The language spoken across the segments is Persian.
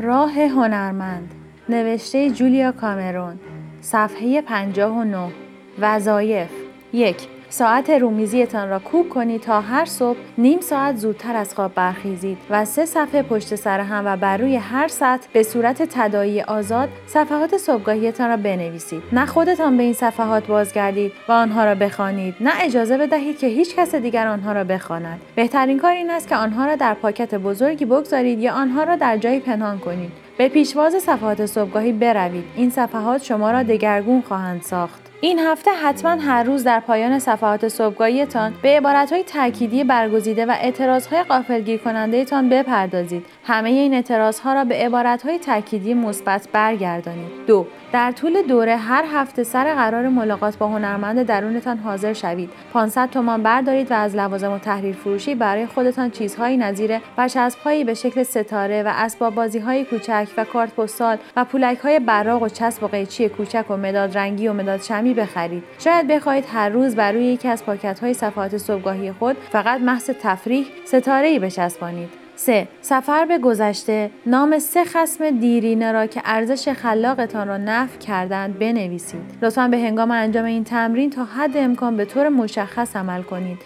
راه هنرمند نوشته جولیا کامرون صفحه 59 وظایف یک ساعت رومیزیتان را کوک کنید تا هر صبح نیم ساعت زودتر از خواب برخیزید و سه صفحه پشت سر هم و بر روی هر سطح به صورت تدایی آزاد صفحات صبحگاهیتان را بنویسید. نه خودتان به این صفحات بازگردید و آنها را بخوانید. نه اجازه بدهید که هیچ کس دیگر آنها را بخواند. بهترین کار این است که آنها را در پاکت بزرگی بگذارید یا آنها را در جایی پنهان کنید. به پیشواز صفحات صبحگاهی بروید. این صفحات شما را دگرگون خواهند ساخت. این هفته حتما هر روز در پایان صفحات صبحگاهیتان به عبارتهای تأکیدی برگزیده و اعتراضهای غافلگیر کنندهتان بپردازید. همه این اعتراضها را به عبارتهای تأکیدی مثبت برگردانید. دو در طول دوره هر هفته سر قرار ملاقات با هنرمند درونتان حاضر شوید. 500 تومان بردارید و از لوازم و تحریر فروشی برای خودتان چیزهایی نظیر برچسبهایی به شکل ستاره و اسباب بازیهای کوچک و کارت پستال و پولکهای براق و چسب و قیچی کوچک و مداد رنگی و مداد شمی بخرید. شاید بخواهید هر روز بر روی یکی از پاکت های صفحات صبحگاهی خود فقط محض تفریح ستاره ای بچسبانید. 3. سفر به گذشته نام سه خسم دیرینه را که ارزش خلاقتان را نفع کردند بنویسید. لطفا به هنگام انجام این تمرین تا حد امکان به طور مشخص عمل کنید.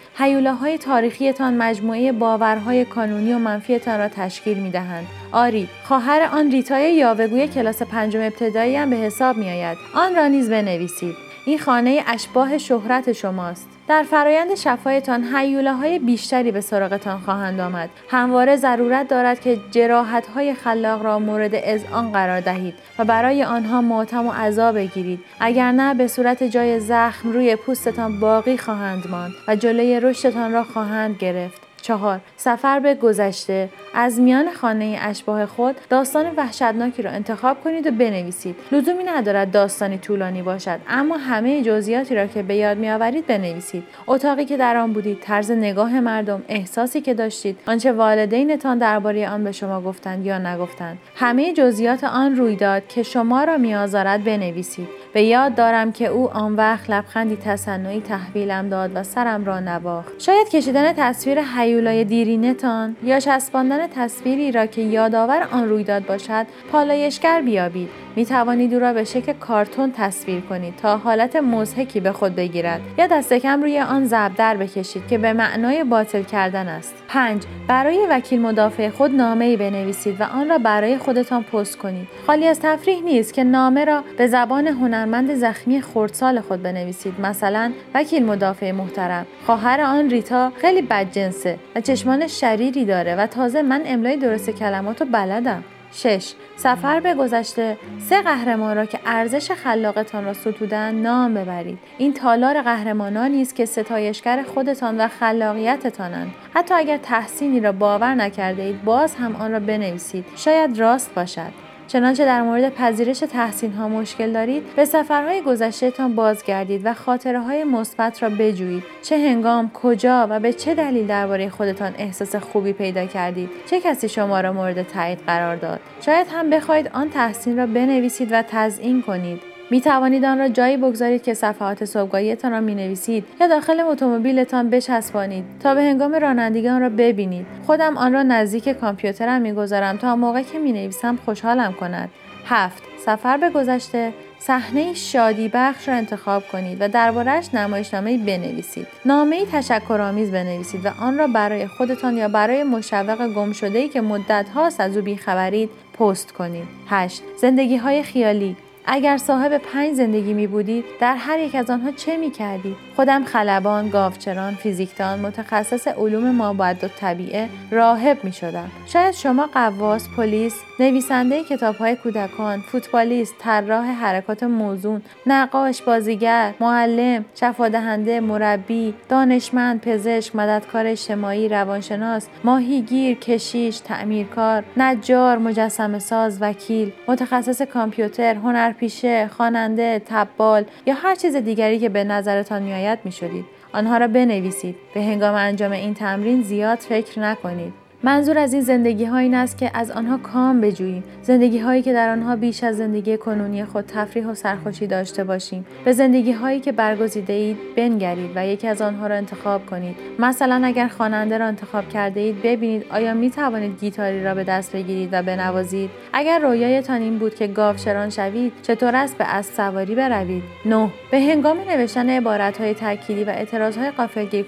های تاریخیتان مجموعه باورهای کانونی و منفیتان را تشکیل می دهند. آری، خواهر آن ریتای یاوهگوی کلاس پنجم ابتدایی به حساب می آید. آن را نیز بنویسید. این خانه اشباه شهرت شماست. در فرایند شفایتان حیوله های بیشتری به سراغتان خواهند آمد. همواره ضرورت دارد که جراحت های خلاق را مورد اذعان قرار دهید و برای آنها ماتم و عذاب بگیرید. اگر نه به صورت جای زخم روی پوستتان باقی خواهند ماند و جلوی رشدتان را خواهند گرفت. چهار. سفر به گذشته. از میان خانه اشباه خود داستان وحشتناکی را انتخاب کنید و بنویسید. لزومی ندارد داستانی طولانی باشد اما همه جزئیاتی را که به یاد میآورید بنویسید. اتاقی که در آن بودید طرز نگاه مردم احساسی که داشتید آنچه والدینتان درباره آن به شما گفتند یا نگفتند. همه جزئیات آن رویداد که شما را میآزارد بنویسید. به یاد دارم که او آن وقت لبخندی تصنعی تحویلم داد و سرم را نواخت. شاید کشیدن تصویر حیولای دیرینتان یا چسباندن تصویری را که یادآور آن رویداد باشد پالایشگر بیابید. می توانید او را به شکل کارتون تصویر کنید تا حالت مزهکی به خود بگیرد. یا دست کم روی آن زبدر بکشید که به معنای باطل کردن است. 5 برای وکیل مدافع خود نامه ای بنویسید و آن را برای خودتان پست کنید. خالی از تفریح نیست که نامه را به زبان هنرمند زخمی خردسال خود بنویسید. مثلا وکیل مدافع محترم. خواهر آن ریتا خیلی بدجنسه و چشمان شریری داره و تازه من املای درست کلمات رو بلدم. 6. سفر به گذشته. سه قهرمان را که ارزش خلاقتان را ستودن نام ببرید. این تالار قهرمانانی است که ستایشگر خودتان و خلاقیتتانند. حتی اگر تحسینی را باور نکرده اید باز هم آن را بنویسید. شاید راست باشد. چنانچه در مورد پذیرش تحسین ها مشکل دارید به سفرهای گذشتهتان بازگردید و خاطره های مثبت را بجویید. چه هنگام کجا و به چه دلیل درباره خودتان احساس خوبی پیدا کردید؟ چه کسی شما را مورد تایید قرار داد؟ شاید هم بخواهید آن تحسین را بنویسید و تزیین کنید. می توانید آن را جایی بگذارید که صفحات صبحگاهیتان را می نویسید یا داخل اتومبیلتان بچسبانید تا به هنگام رانندگی آن را ببینید. خودم آن را نزدیک کامپیوترم می‌گذارم تا موقع که می نویسم خوشحالم کند. هفت سفر به گذشته. صحنه شادی بخش را انتخاب کنید و دربارهش نمایشنامه بنویسید. نامه تشکرآمیز بنویسید و آن را برای خودتان یا برای مشوق گم شده که مدت هاست از او بیخبرید پست کنید. 8 زندگی های خیالی. اگر صاحب پنج زندگی می بودید در هر یک از آنها چه می کردید؟ خودم خلبان، گاوچران، فیزیکدان، متخصص علوم مابعد و طبیعه، راهب می شدم. شاید شما قواس، پلیس، نویسنده کتاب های کودکان، فوتبالیست، طراح حرکات موزون، نقاش، بازیگر، معلم، شفادهنده، مربی، دانشمند، پزشک، مددکار اجتماعی، روانشناس، ماهیگیر، کشیش، تعمیرکار، نجار، مجسمه ساز، وکیل، متخصص کامپیوتر، هنرپیشه، خواننده، تبال یا هر چیز دیگری که به نظرتان میآید می‌شدید. آنها را بنویسید. به هنگام انجام این تمرین زیاد فکر نکنید. منظور از این زندگی ها این است که از آنها کام بجوییم. زندگی هایی که در آنها بیش از زندگی کنونی خود تفریح و سرخوشی داشته باشیم. به زندگی هایی که برگزیده اید بنگرید و یکی از آنها را انتخاب کنید. مثلا اگر خواننده را انتخاب کرده اید ببینید آیا می توانید گیتاری را به دست بگیرید و بنوازید. اگر رویایتان این بود که گاوشران شوید چطور است به اسب سواری بروید؟ 9 به هنگام نوشتن عبارت های تأکیدی و اعتراض های قافلگیر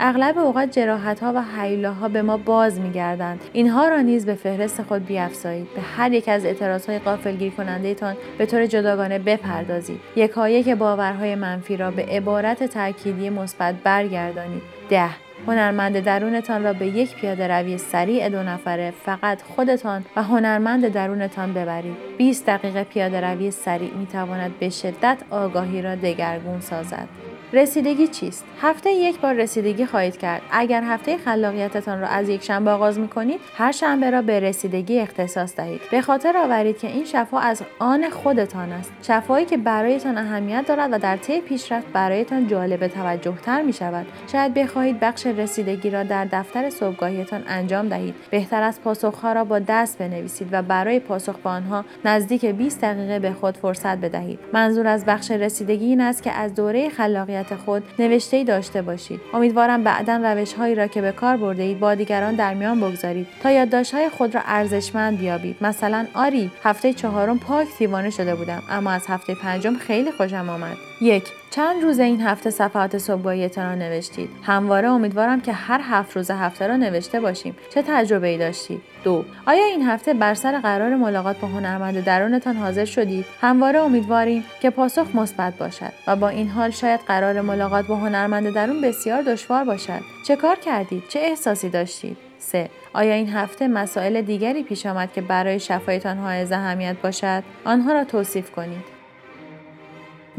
اغلب اوقات جراحت ها و حیله به ما باز میگردند. اینها را نیز به فهرست خود بیافزایید. به هر یک از اعتراض های قافلگیر کننده تان به طور جداگانه بپردازید. یکایک باورهای منفی را به عبارت تأکیدی مثبت برگردانید. ده. هنرمند درونتان را به یک پیاده روی سریع دو نفره فقط خودتان و هنرمند درونتان ببرید. 20 دقیقه پیاده روی سریع می تواند به شدت آگاهی را دگرگون سازد. رسیدگی چیست؟ هفته یک بار رسیدگی خواهید کرد. اگر هفته خلاقیتتان را از یک شنبه آغاز می کنید، هر شنبه را به رسیدگی اختصاص دهید. به خاطر آورید که این شفا از آن خودتان است. شفایی که برایتان اهمیت دارد و در طی پیشرفت برایتان جالب توجه تر می شود. شاید بخواهید بخش رسیدگی را در دفتر صبحگاهیتان انجام دهید. بهتر از پاسخها را با دست بنویسید و برای پاسخ به آنها نزدیک 20 دقیقه به خود فرصت بدهید. منظور از بخش رسیدگی این است که از دوره خلاقیت خود نوشته ای داشته باشید. امیدوارم بعدا روش هایی را که به کار برده اید با دیگران در میان بگذارید تا یادداشت های خود را ارزشمند بیابید. مثلا آری هفته چهارم پاک دیوانه شده بودم اما از هفته پنجم خیلی خوشم آمد. یک چند روز این هفته صفحات صبحگاهیتان را نوشتید؟ همواره امیدوارم که هر هفت روز هفته را نوشته باشیم. چه تجربه ای داشتید؟ دو آیا این هفته بر سر قرار ملاقات با هنرمند درونتان حاضر شدید؟ همواره امیدواریم که پاسخ مثبت باشد و با این حال شاید قرار ملاقات با هنرمند درون بسیار دشوار باشد چه کار کردید چه احساسی داشتید 3. آیا این هفته مسائل دیگری پیش آمد که برای شفایتان های اهمیت باشد آنها را توصیف کنید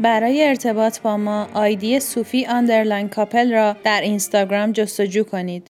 برای ارتباط با ما آیدی صوفی underline کاپل را در اینستاگرام جستجو کنید.